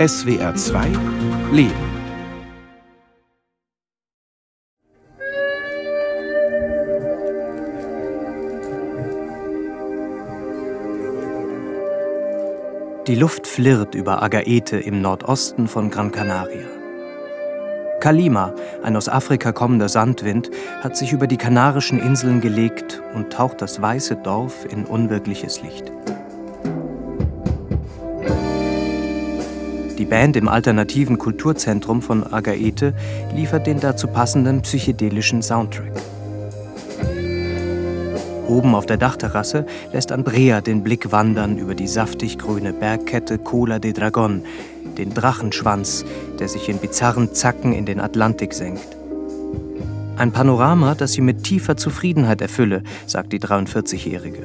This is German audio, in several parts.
SWR 2 Leben. Die Luft flirrt über Agaete im Nordosten von Gran Canaria. Kalima, ein aus Afrika kommender Sandwind, hat sich über die Kanarischen Inseln gelegt und taucht das weiße Dorf in unwirkliches Licht. Band im alternativen Kulturzentrum von Agaete liefert den dazu passenden psychedelischen Soundtrack. Oben auf der Dachterrasse lässt Andrea den Blick wandern über die saftig grüne Bergkette Cola de Dragon, den Drachenschwanz, der sich in bizarren Zacken in den Atlantik senkt. Ein Panorama, das sie mit tiefer Zufriedenheit erfülle, sagt die 43-Jährige.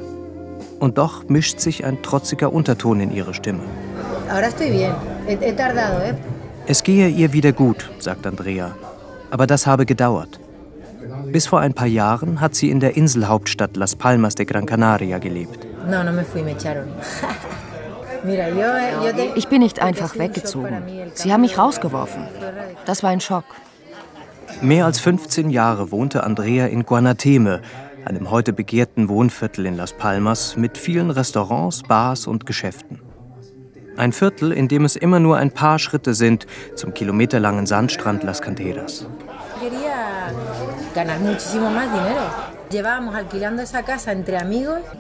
Und doch mischt sich ein trotziger Unterton in ihre Stimme. Ahora estoy bien. Es gehe ihr wieder gut, sagt Andrea. Aber das habe gedauert. Bis vor ein paar Jahren hat sie in der Inselhauptstadt Las Palmas de Gran Canaria gelebt. Ich bin nicht einfach weggezogen. Sie haben mich rausgeworfen. Das war ein Schock. Mehr als 15 Jahre wohnte Andrea in Guanateme, einem heute begehrten Wohnviertel in Las Palmas mit vielen Restaurants, Bars und Geschäften. Ein Viertel, in dem es immer nur ein paar Schritte sind zum kilometerlangen Sandstrand Las Canteras.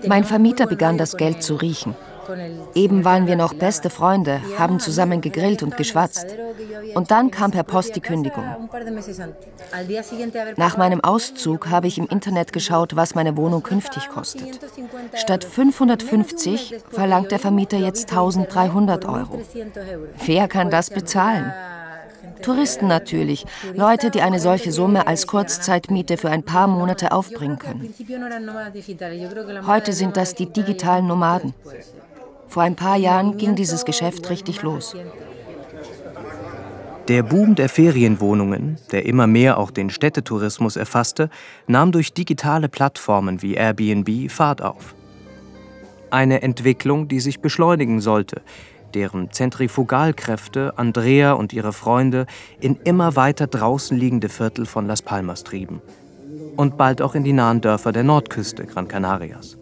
Mein Vermieter begann das Geld zu riechen. Eben waren wir noch beste Freunde, haben zusammen gegrillt und geschwatzt. Und dann kam per Post die Kündigung. Nach meinem Auszug habe ich im Internet geschaut, was meine Wohnung künftig kostet. Statt 550 verlangt der Vermieter jetzt 1300 Euro. Wer kann das bezahlen? Touristen natürlich, Leute, die eine solche Summe als Kurzzeitmiete für ein paar Monate aufbringen können. Heute sind das die digitalen Nomaden. Vor ein paar Jahren ging dieses Geschäft richtig los. Der Boom der Ferienwohnungen, der immer mehr auch den Städtetourismus erfasste, nahm durch digitale Plattformen wie Airbnb Fahrt auf. Eine Entwicklung, die sich beschleunigen sollte, deren Zentrifugalkräfte Andrea und ihre Freunde in immer weiter draußen liegende Viertel von Las Palmas trieben und bald auch in die nahen Dörfer der Nordküste Gran Canarias.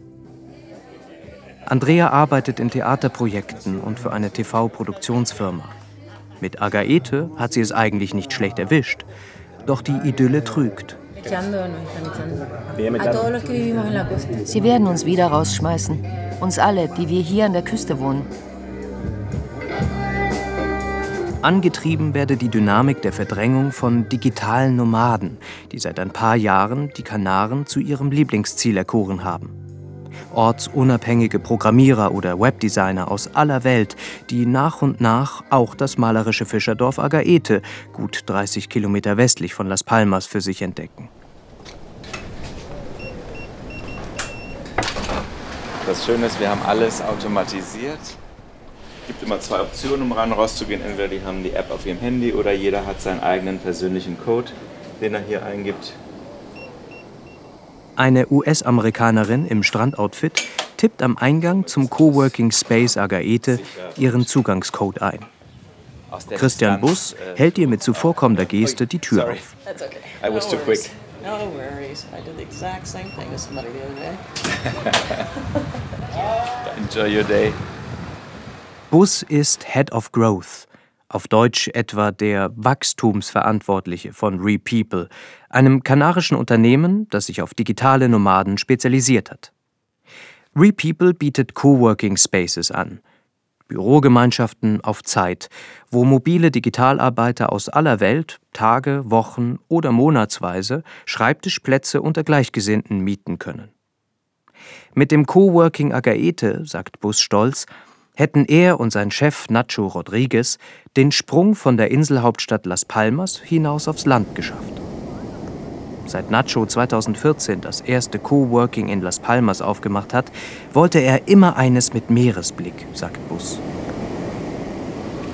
Andrea arbeitet in Theaterprojekten und für eine TV-Produktionsfirma. Mit Agaete hat sie es eigentlich nicht schlecht erwischt, doch die Idylle trügt. Sie werden uns wieder rausschmeißen. Uns alle, die wir hier an der Küste wohnen. Angetrieben werde die Dynamik der Verdrängung von digitalen Nomaden, die seit ein paar Jahren die Kanaren zu ihrem Lieblingsziel erkoren haben ortsunabhängige Programmierer oder Webdesigner aus aller Welt, die nach und nach auch das malerische Fischerdorf Agaete, gut 30 Kilometer westlich von Las Palmas, für sich entdecken. Das Schöne ist, wir haben alles automatisiert. Es gibt immer zwei Optionen, um und rauszugehen. Entweder die haben die App auf ihrem Handy oder jeder hat seinen eigenen persönlichen Code, den er hier eingibt. Eine US-Amerikanerin im Strandoutfit tippt am Eingang zum Coworking Space Agaete ihren Zugangscode ein. Christian Bus äh, hält ihr mit zuvorkommender Geste die Tür auf. Enjoy your day. Bus ist Head of Growth, auf Deutsch etwa der Wachstumsverantwortliche von RePeople, einem kanarischen Unternehmen, das sich auf digitale Nomaden spezialisiert hat. RePeople bietet Coworking Spaces an, Bürogemeinschaften auf Zeit, wo mobile Digitalarbeiter aus aller Welt Tage, Wochen oder monatsweise Schreibtischplätze unter Gleichgesinnten mieten können. Mit dem Coworking Agaete, sagt Bus stolz, hätten er und sein Chef Nacho Rodriguez den Sprung von der Inselhauptstadt Las Palmas hinaus aufs Land geschafft. Seit Nacho 2014 das erste Coworking in Las Palmas aufgemacht hat, wollte er immer eines mit Meeresblick, sagt Bus.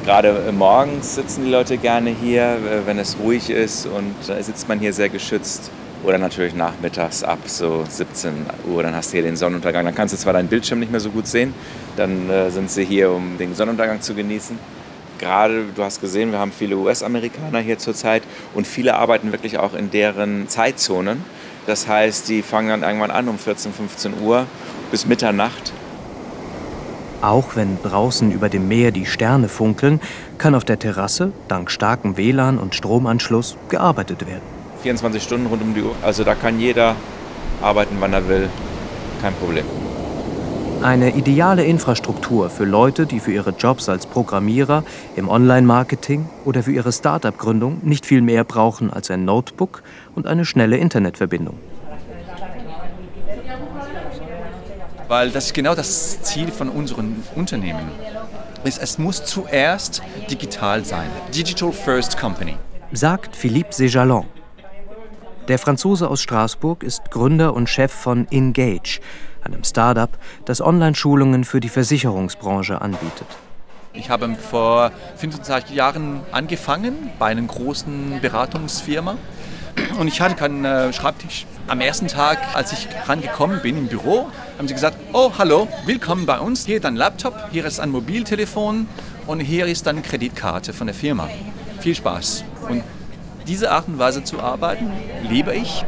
Gerade morgens sitzen die Leute gerne hier, äh, wenn es ruhig ist und da sitzt man hier sehr geschützt. Oder natürlich nachmittags ab so 17 Uhr, dann hast du hier den Sonnenuntergang. Dann kannst du zwar deinen Bildschirm nicht mehr so gut sehen, dann äh, sind sie hier, um den Sonnenuntergang zu genießen. Gerade, du hast gesehen, wir haben viele US-Amerikaner hier zurzeit und viele arbeiten wirklich auch in deren Zeitzonen. Das heißt, die fangen dann irgendwann an um 14, 15 Uhr bis Mitternacht. Auch wenn draußen über dem Meer die Sterne funkeln, kann auf der Terrasse, dank starkem WLAN und Stromanschluss, gearbeitet werden. 24 Stunden rund um die Uhr. Also da kann jeder arbeiten, wann er will. Kein Problem. Eine ideale Infrastruktur für Leute, die für ihre Jobs als Programmierer, im Online-Marketing oder für ihre Start-up-Gründung nicht viel mehr brauchen als ein Notebook und eine schnelle Internetverbindung. Weil das ist genau das Ziel von unseren Unternehmen. Es muss zuerst digital sein. Digital First Company. Sagt Philippe Sejalon. Der Franzose aus Straßburg ist Gründer und Chef von Engage, einem Startup, das Online-Schulungen für die Versicherungsbranche anbietet. Ich habe vor 25 Jahren angefangen bei einer großen Beratungsfirma und ich hatte keinen äh, Schreibtisch. Am ersten Tag, als ich rangekommen bin im Büro, haben sie gesagt, oh hallo, willkommen bei uns. Hier ist ein Laptop, hier ist ein Mobiltelefon und hier ist eine Kreditkarte von der Firma. Viel Spaß. Und diese Art und Weise zu arbeiten, liebe ich.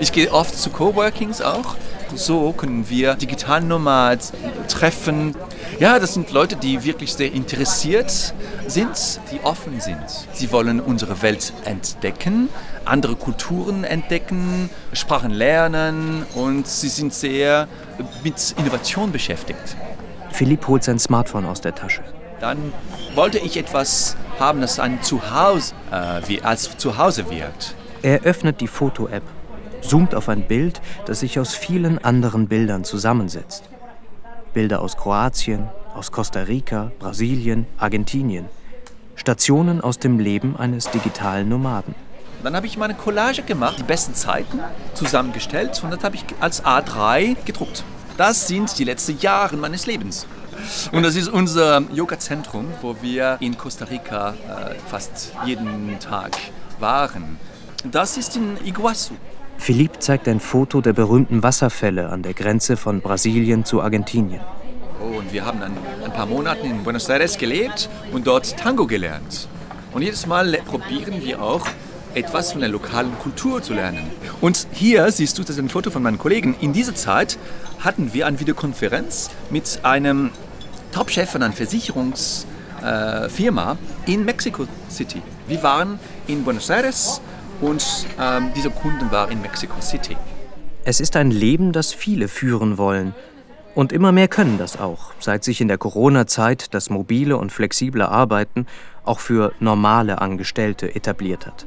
Ich gehe oft zu Coworkings auch so können wir Digitalnomads treffen. Ja, das sind Leute, die wirklich sehr interessiert sind, die offen sind. Sie wollen unsere Welt entdecken, andere Kulturen entdecken, Sprachen lernen und sie sind sehr mit Innovation beschäftigt. Philipp holt sein Smartphone aus der Tasche. Dann wollte ich etwas haben, das ein Zuhause, äh, wie als Zuhause wirkt. Er öffnet die Foto-App zoomt auf ein Bild, das sich aus vielen anderen Bildern zusammensetzt. Bilder aus Kroatien, aus Costa Rica, Brasilien, Argentinien. Stationen aus dem Leben eines digitalen Nomaden. Dann habe ich meine Collage gemacht, die besten Zeiten zusammengestellt und das habe ich als A3 gedruckt. Das sind die letzten Jahre meines Lebens. Und das ist unser Yoga-Zentrum, wo wir in Costa Rica äh, fast jeden Tag waren. Das ist in Iguazu. Philipp zeigt ein Foto der berühmten Wasserfälle an der Grenze von Brasilien zu Argentinien. Oh, und wir haben ein, ein paar Monate in Buenos Aires gelebt und dort Tango gelernt. Und jedes Mal probieren wir auch, etwas von der lokalen Kultur zu lernen. Und hier siehst du, das ist ein Foto von meinen Kollegen. In dieser Zeit hatten wir eine Videokonferenz mit einem Top-Chef von einer Versicherungsfirma äh, in Mexico City. Wir waren in Buenos Aires und ähm, dieser Kunden war in Mexico City. Es ist ein Leben, das viele führen wollen. Und immer mehr können das auch, seit sich in der Corona-Zeit das mobile und flexible Arbeiten auch für normale Angestellte etabliert hat.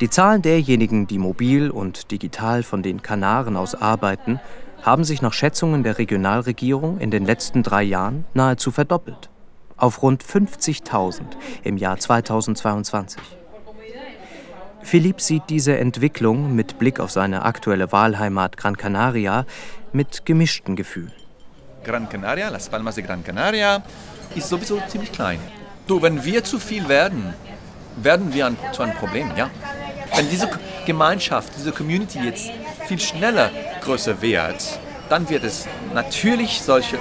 Die Zahlen derjenigen, die mobil und digital von den Kanaren aus arbeiten, haben sich nach Schätzungen der Regionalregierung in den letzten drei Jahren nahezu verdoppelt. Auf rund 50.000 im Jahr 2022. Philipp sieht diese Entwicklung mit Blick auf seine aktuelle Wahlheimat Gran Canaria mit gemischten Gefühlen. Gran Canaria, Las Palmas de Gran Canaria, ist sowieso ziemlich klein. Du, wenn wir zu viel werden, werden wir ein, zu einem Problem, ja. Wenn diese Gemeinschaft, diese Community jetzt viel schneller größer wird, dann wird es natürlich solche äh,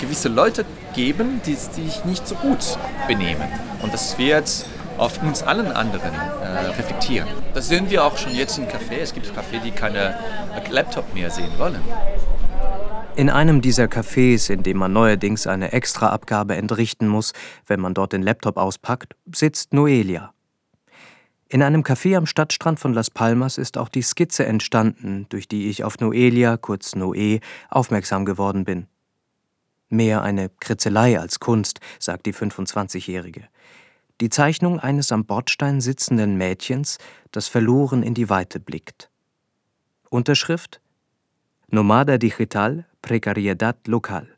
gewisse Leute geben, die sich nicht so gut benehmen. Und das wird auf uns allen anderen äh, reflektieren. Das sehen wir auch schon jetzt im Café. Es gibt Cafés, die keine Laptop mehr sehen wollen. In einem dieser Cafés, in dem man neuerdings eine Extraabgabe entrichten muss, wenn man dort den Laptop auspackt, sitzt Noelia. In einem Café am Stadtstrand von Las Palmas ist auch die Skizze entstanden, durch die ich auf Noelia, kurz Noe, aufmerksam geworden bin. Mehr eine Kritzelei als Kunst, sagt die 25-Jährige die Zeichnung eines am Bordstein sitzenden Mädchens, das verloren in die Weite blickt. Unterschrift Nomada Digital Precariedad Local.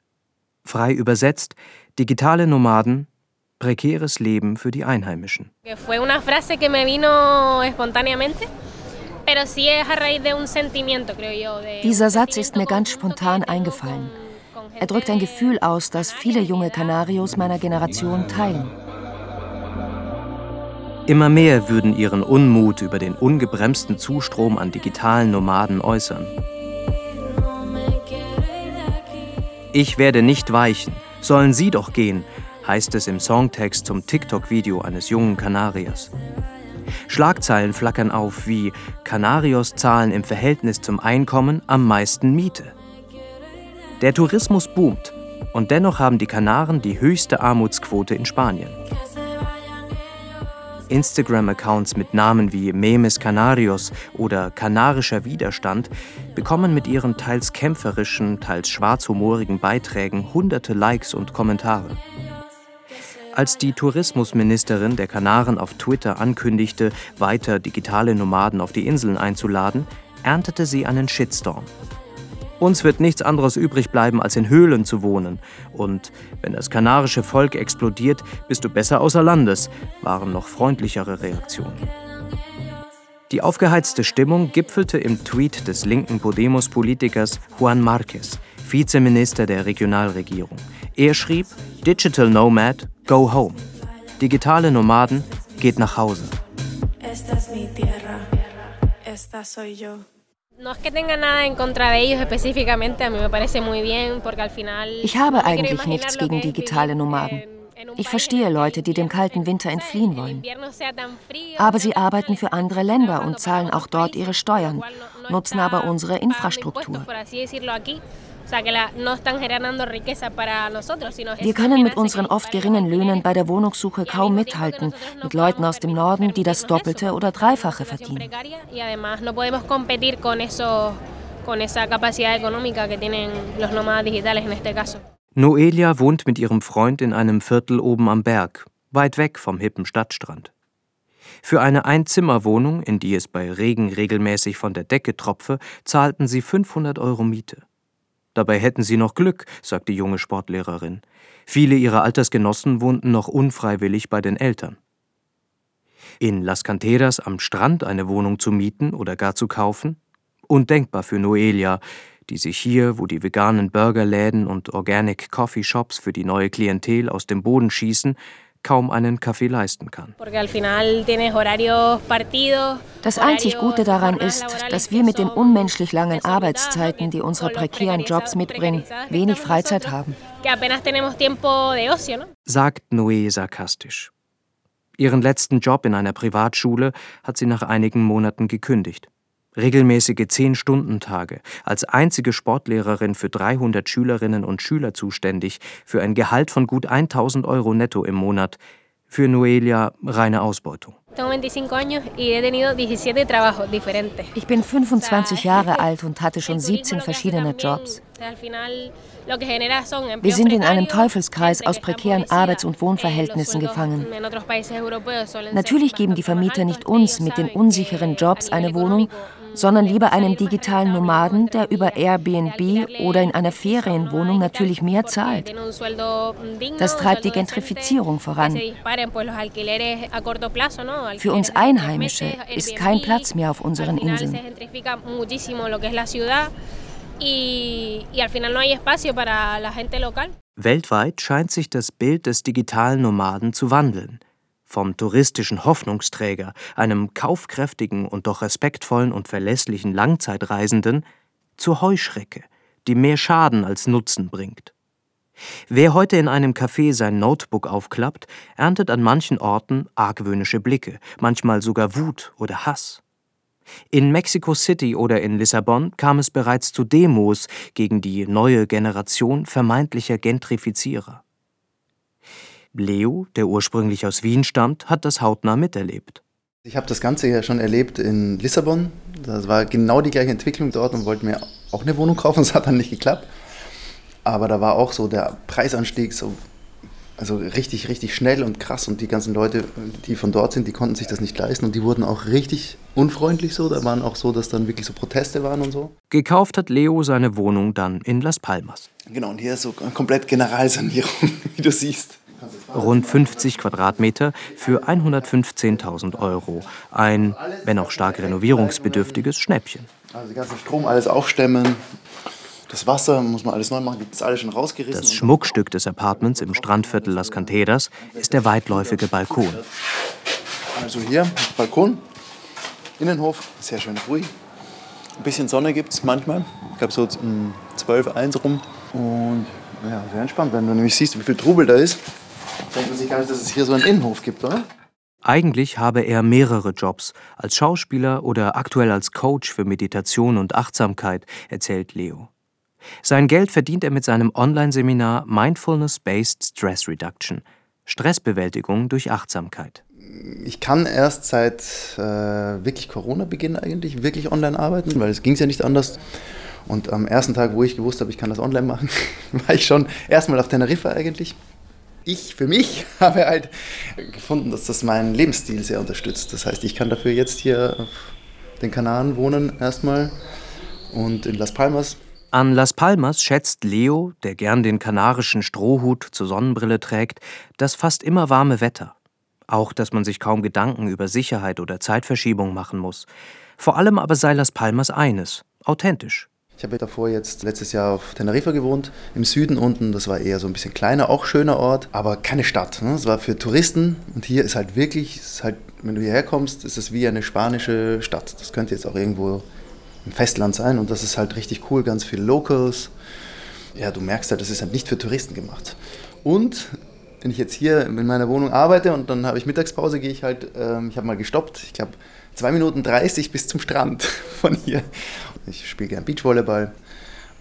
Frei übersetzt Digitale Nomaden prekäres Leben für die Einheimischen. Dieser Satz ist mir ganz spontan eingefallen. Er drückt ein Gefühl aus, das viele junge Kanarios meiner Generation teilen. Immer mehr würden ihren Unmut über den ungebremsten Zustrom an digitalen Nomaden äußern. Ich werde nicht weichen, sollen Sie doch gehen, heißt es im Songtext zum TikTok-Video eines jungen Kanariers. Schlagzeilen flackern auf wie Kanarios zahlen im Verhältnis zum Einkommen am meisten Miete. Der Tourismus boomt und dennoch haben die Kanaren die höchste Armutsquote in Spanien. Instagram-Accounts mit Namen wie Memes Canarios oder Kanarischer Widerstand bekommen mit ihren teils kämpferischen, teils schwarzhumorigen Beiträgen hunderte Likes und Kommentare. Als die Tourismusministerin der Kanaren auf Twitter ankündigte, weiter digitale Nomaden auf die Inseln einzuladen, erntete sie einen Shitstorm. Uns wird nichts anderes übrig bleiben, als in Höhlen zu wohnen. Und wenn das kanarische Volk explodiert, bist du besser außer Landes, waren noch freundlichere Reaktionen. Die aufgeheizte Stimmung gipfelte im Tweet des linken Podemos-Politikers Juan Márquez, Vizeminister der Regionalregierung. Er schrieb: Digital Nomad, go home. Digitale Nomaden, geht nach Hause. Esta es mi tierra. Esta soy yo. Ich habe eigentlich nichts gegen digitale Nomaden. Ich verstehe Leute, die dem kalten Winter entfliehen wollen. Aber sie arbeiten für andere Länder und zahlen auch dort ihre Steuern, nutzen aber unsere Infrastruktur. Wir können mit unseren oft geringen Löhnen bei der Wohnungssuche kaum mithalten mit Leuten aus dem Norden, die das Doppelte oder Dreifache verdienen. Noelia wohnt mit ihrem Freund in einem Viertel oben am Berg, weit weg vom hippen Stadtstrand. Für eine Einzimmerwohnung, in die es bei Regen regelmäßig von der Decke tropfe, zahlten sie 500 Euro Miete. Dabei hätten sie noch Glück, sagt die junge Sportlehrerin. Viele ihrer Altersgenossen wohnten noch unfreiwillig bei den Eltern. In Las Canteras am Strand eine Wohnung zu mieten oder gar zu kaufen? Undenkbar für Noelia, die sich hier, wo die veganen Burgerläden und Organic Coffee Shops für die neue Klientel aus dem Boden schießen, kaum einen Kaffee leisten kann. Das einzig Gute daran ist, dass wir mit den unmenschlich langen Arbeitszeiten, die unsere prekären Jobs mitbringen, wenig Freizeit haben. Sagt Noé sarkastisch. Ihren letzten Job in einer Privatschule hat sie nach einigen Monaten gekündigt. Regelmäßige Zehn-Stunden-Tage, als einzige Sportlehrerin für 300 Schülerinnen und Schüler zuständig, für ein Gehalt von gut 1000 Euro netto im Monat. Für Noelia reine Ausbeutung. Ich bin 25 Jahre alt und hatte schon 17 verschiedene Jobs. Wir sind in einem Teufelskreis aus prekären Arbeits- und Wohnverhältnissen gefangen. Natürlich geben die Vermieter nicht uns mit den unsicheren Jobs eine Wohnung, sondern lieber einem digitalen Nomaden, der über Airbnb oder in einer Ferienwohnung natürlich mehr zahlt. Das treibt die Gentrifizierung voran. Für uns Einheimische ist kein Platz mehr auf unseren Inseln. Weltweit scheint sich das Bild des digitalen Nomaden zu wandeln vom touristischen Hoffnungsträger, einem kaufkräftigen und doch respektvollen und verlässlichen Langzeitreisenden, zur Heuschrecke, die mehr Schaden als Nutzen bringt. Wer heute in einem Café sein Notebook aufklappt, erntet an manchen Orten argwöhnische Blicke, manchmal sogar Wut oder Hass. In Mexico City oder in Lissabon kam es bereits zu Demos gegen die neue Generation vermeintlicher Gentrifizierer. Leo, der ursprünglich aus Wien stammt, hat das hautnah miterlebt. Ich habe das Ganze ja schon erlebt in Lissabon. Das war genau die gleiche Entwicklung dort und wollte mir auch eine Wohnung kaufen. Das hat dann nicht geklappt. Aber da war auch so der Preisanstieg so, also richtig, richtig schnell und krass. Und die ganzen Leute, die von dort sind, die konnten sich das nicht leisten. Und die wurden auch richtig unfreundlich so. Da waren auch so, dass dann wirklich so Proteste waren und so. Gekauft hat Leo seine Wohnung dann in Las Palmas. Genau, und hier ist so komplett Generalsanierung, wie du siehst rund 50 Quadratmeter für 115.000 Euro. Ein, wenn auch stark renovierungsbedürftiges Schnäppchen. Also den ganzen Strom alles aufstemmen. Das Wasser muss man alles neu machen, das ist alles schon rausgerissen. Das Schmuckstück des Apartments im Strandviertel Las Canteras ist der weitläufige Balkon. Also hier, Balkon, Innenhof, sehr schön ruhig. Ein bisschen Sonne gibt es manchmal. Ich glaube so um 12, 1 rum. Und ja, sehr entspannt, wenn du nämlich siehst, wie viel Trubel da ist. Denkt man sich gar nicht, dass es hier so einen Innenhof gibt, oder? Eigentlich habe er mehrere Jobs, als Schauspieler oder aktuell als Coach für Meditation und Achtsamkeit, erzählt Leo. Sein Geld verdient er mit seinem Online-Seminar Mindfulness-Based Stress Reduction, Stressbewältigung durch Achtsamkeit. Ich kann erst seit äh, wirklich Corona-Beginn eigentlich wirklich online arbeiten, weil es ging ja nicht anders. Und am ersten Tag, wo ich gewusst habe, ich kann das online machen, war ich schon erstmal auf Teneriffa eigentlich ich für mich habe halt gefunden, dass das meinen Lebensstil sehr unterstützt. Das heißt, ich kann dafür jetzt hier auf den Kanaren wohnen erstmal und in Las Palmas. An Las Palmas schätzt Leo, der gern den kanarischen Strohhut zur Sonnenbrille trägt, das fast immer warme Wetter. Auch, dass man sich kaum Gedanken über Sicherheit oder Zeitverschiebung machen muss. Vor allem aber sei Las Palmas eines, authentisch. Ich habe davor jetzt letztes Jahr auf Teneriffa gewohnt, im Süden unten. Das war eher so ein bisschen kleiner, auch schöner Ort, aber keine Stadt. Ne? Es war für Touristen und hier ist halt wirklich, ist halt, wenn du hierher kommst, ist es wie eine spanische Stadt. Das könnte jetzt auch irgendwo im Festland sein und das ist halt richtig cool, ganz viele Locals. Ja, du merkst halt, das ist halt nicht für Touristen gemacht. Und wenn ich jetzt hier in meiner Wohnung arbeite und dann habe ich Mittagspause, gehe ich halt, ähm, ich habe mal gestoppt, ich glaube 2 Minuten 30 bis zum Strand von hier. Ich spiele gern Beachvolleyball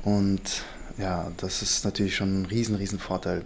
und ja, das ist natürlich schon ein riesen, riesen Vorteil.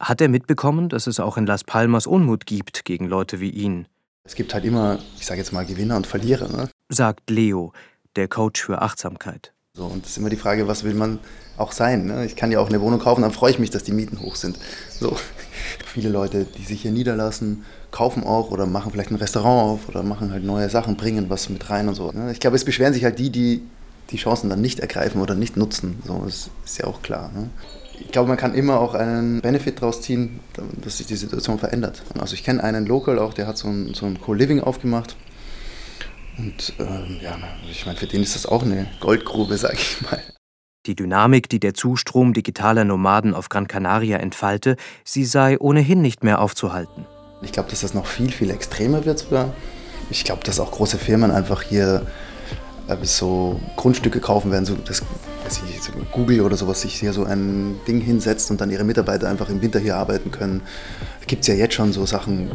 Hat er mitbekommen, dass es auch in Las Palmas Unmut gibt gegen Leute wie ihn? Es gibt halt immer, ich sage jetzt mal, Gewinner und Verlierer. Ne? Sagt Leo, der Coach für Achtsamkeit. So, und es ist immer die Frage, was will man auch sein? Ne? Ich kann ja auch eine Wohnung kaufen, dann freue ich mich, dass die Mieten hoch sind. So, viele Leute, die sich hier niederlassen, kaufen auch oder machen vielleicht ein Restaurant auf oder machen halt neue Sachen, bringen was mit rein und so. Ne? Ich glaube, es beschweren sich halt die, die die Chancen dann nicht ergreifen oder nicht nutzen. So, das ist ja auch klar. Ne? Ich glaube, man kann immer auch einen Benefit daraus ziehen, dass sich die Situation verändert. Also ich kenne einen Local auch, der hat so ein, so ein Co-Living aufgemacht. Und ähm, ja, ich meine, für den ist das auch eine Goldgrube, sag ich mal. Die Dynamik, die der Zustrom digitaler Nomaden auf Gran Canaria entfalte, sie sei ohnehin nicht mehr aufzuhalten. Ich glaube, dass das noch viel, viel extremer wird sogar. Ich glaube, dass auch große Firmen einfach hier äh, so Grundstücke kaufen werden, so dass, ich, so Google oder sowas sich hier so ein Ding hinsetzt und dann ihre Mitarbeiter einfach im Winter hier arbeiten können. Gibt es ja jetzt schon so Sachen.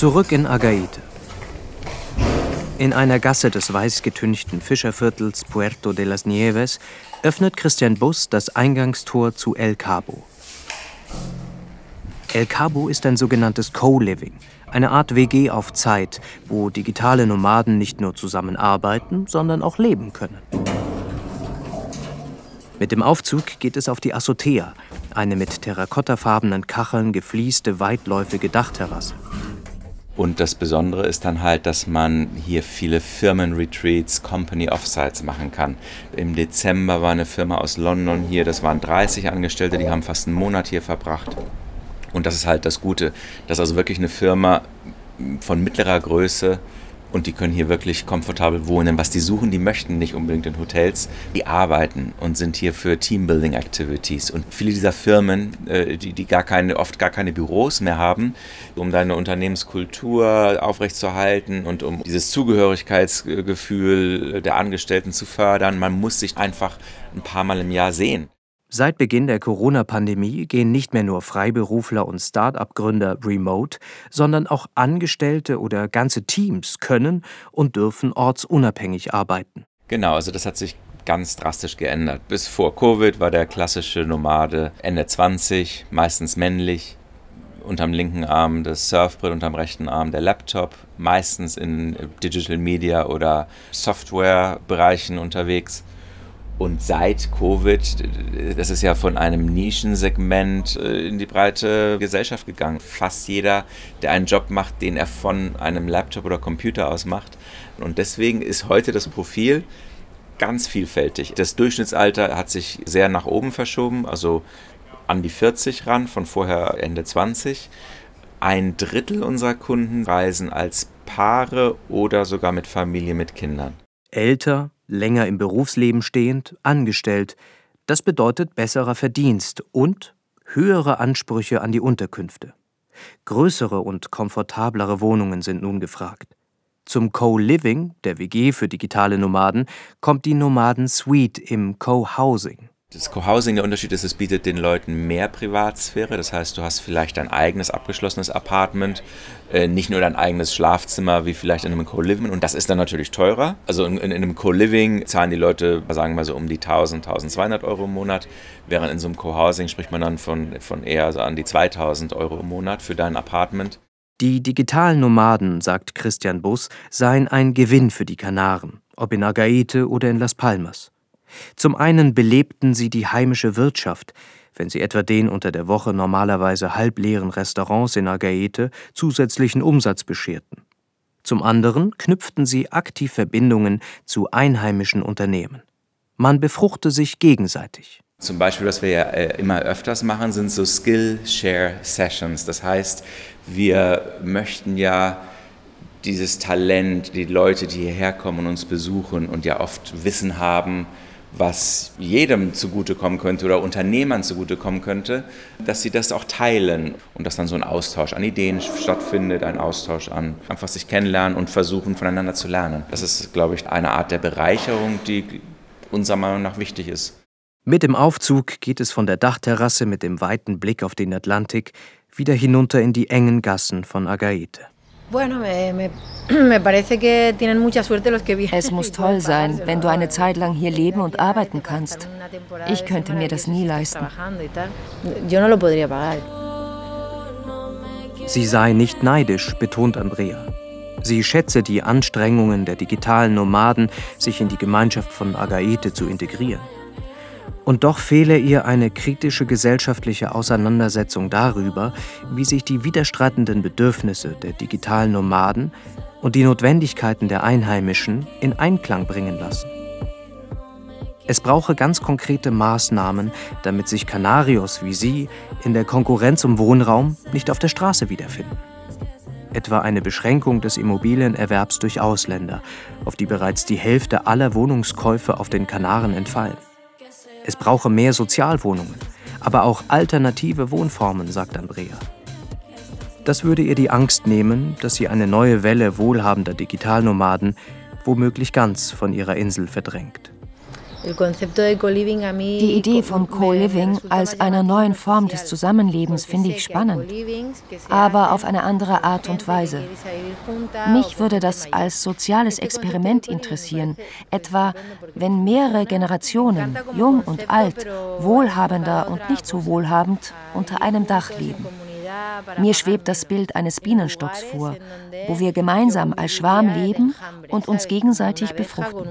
Zurück in Agaite. In einer Gasse des weiß getünchten Fischerviertels Puerto de las Nieves öffnet Christian Bus das Eingangstor zu El Cabo. El Cabo ist ein sogenanntes Co-Living, eine Art WG auf Zeit, wo digitale Nomaden nicht nur zusammenarbeiten, sondern auch leben können. Mit dem Aufzug geht es auf die Azotea, eine mit terrakottafarbenen Kacheln gefließte weitläufige Dachterrasse. Und das Besondere ist dann halt, dass man hier viele Firmenretreats, Company Offsites machen kann. Im Dezember war eine Firma aus London hier, das waren 30 Angestellte, die haben fast einen Monat hier verbracht. Und das ist halt das Gute, dass also wirklich eine Firma von mittlerer Größe und die können hier wirklich komfortabel wohnen. Was die suchen, die möchten nicht unbedingt in Hotels. Die arbeiten und sind hier für Teambuilding Activities. Und viele dieser Firmen, äh, die, die gar keine, oft gar keine Büros mehr haben, um deine Unternehmenskultur aufrechtzuerhalten und um dieses Zugehörigkeitsgefühl der Angestellten zu fördern, man muss sich einfach ein paar Mal im Jahr sehen. Seit Beginn der Corona-Pandemie gehen nicht mehr nur Freiberufler und Start-up-Gründer remote, sondern auch Angestellte oder ganze Teams können und dürfen ortsunabhängig arbeiten. Genau, also das hat sich ganz drastisch geändert. Bis vor Covid war der klassische Nomade Ende 20, meistens männlich, unterm linken Arm das Surfbrett, unterm rechten Arm der Laptop, meistens in Digital Media oder Software-Bereichen unterwegs. Und seit Covid, das ist ja von einem Nischensegment äh, in die breite Gesellschaft gegangen. Fast jeder, der einen Job macht, den er von einem Laptop oder Computer aus macht. Und deswegen ist heute das Profil ganz vielfältig. Das Durchschnittsalter hat sich sehr nach oben verschoben, also an die 40 ran, von vorher Ende 20. Ein Drittel unserer Kunden reisen als Paare oder sogar mit Familie mit Kindern. Älter, länger im Berufsleben stehend, angestellt. Das bedeutet besserer Verdienst und höhere Ansprüche an die Unterkünfte. Größere und komfortablere Wohnungen sind nun gefragt. Zum Co-Living, der WG für digitale Nomaden, kommt die Nomaden Suite im Co-Housing. Das Co-Housing, der Unterschied ist, es bietet den Leuten mehr Privatsphäre. Das heißt, du hast vielleicht dein eigenes abgeschlossenes Apartment, äh, nicht nur dein eigenes Schlafzimmer wie vielleicht in einem Co-Living. Und das ist dann natürlich teurer. Also in, in einem Co-Living zahlen die Leute, sagen wir so, um die 1000, 1200 Euro im Monat. Während in so einem Co-Housing spricht man dann von, von eher so an die 2000 Euro im Monat für dein Apartment. Die digitalen Nomaden, sagt Christian Bus, seien ein Gewinn für die Kanaren, ob in Agaete oder in Las Palmas. Zum einen belebten sie die heimische Wirtschaft, wenn sie etwa den unter der Woche normalerweise halbleeren Restaurants in Agaete zusätzlichen Umsatz bescherten. Zum anderen knüpften sie aktiv Verbindungen zu einheimischen Unternehmen. Man befruchte sich gegenseitig. Zum Beispiel, was wir ja äh, immer öfters machen, sind so Skill-Share-Sessions. Das heißt, wir möchten ja dieses Talent, die Leute, die hierher kommen und uns besuchen und ja oft Wissen haben, was jedem zugutekommen könnte oder Unternehmern zugutekommen könnte, dass sie das auch teilen und dass dann so ein Austausch an Ideen stattfindet, ein Austausch an einfach sich kennenlernen und versuchen voneinander zu lernen. Das ist, glaube ich, eine Art der Bereicherung, die unserer Meinung nach wichtig ist. Mit dem Aufzug geht es von der Dachterrasse mit dem weiten Blick auf den Atlantik wieder hinunter in die engen Gassen von Agaete. Es muss toll sein, wenn du eine Zeit lang hier leben und arbeiten kannst. Ich könnte mir das nie leisten. Sie sei nicht neidisch, betont Andrea. Sie schätze die Anstrengungen der digitalen Nomaden, sich in die Gemeinschaft von Agaete zu integrieren. Und doch fehle ihr eine kritische gesellschaftliche Auseinandersetzung darüber, wie sich die widerstreitenden Bedürfnisse der digitalen Nomaden und die Notwendigkeiten der Einheimischen in Einklang bringen lassen. Es brauche ganz konkrete Maßnahmen, damit sich Kanarios wie sie in der Konkurrenz um Wohnraum nicht auf der Straße wiederfinden. Etwa eine Beschränkung des Immobilienerwerbs durch Ausländer, auf die bereits die Hälfte aller Wohnungskäufe auf den Kanaren entfallen. Es brauche mehr Sozialwohnungen, aber auch alternative Wohnformen, sagt Andrea. Das würde ihr die Angst nehmen, dass sie eine neue Welle wohlhabender Digitalnomaden womöglich ganz von ihrer Insel verdrängt. Die Idee von Co-Living als einer neuen Form des Zusammenlebens finde ich spannend, aber auf eine andere Art und Weise. Mich würde das als soziales Experiment interessieren, etwa wenn mehrere Generationen, jung und alt, wohlhabender und nicht so wohlhabend, unter einem Dach leben. Mir schwebt das Bild eines Bienenstocks vor, wo wir gemeinsam als Schwarm leben und uns gegenseitig befruchten.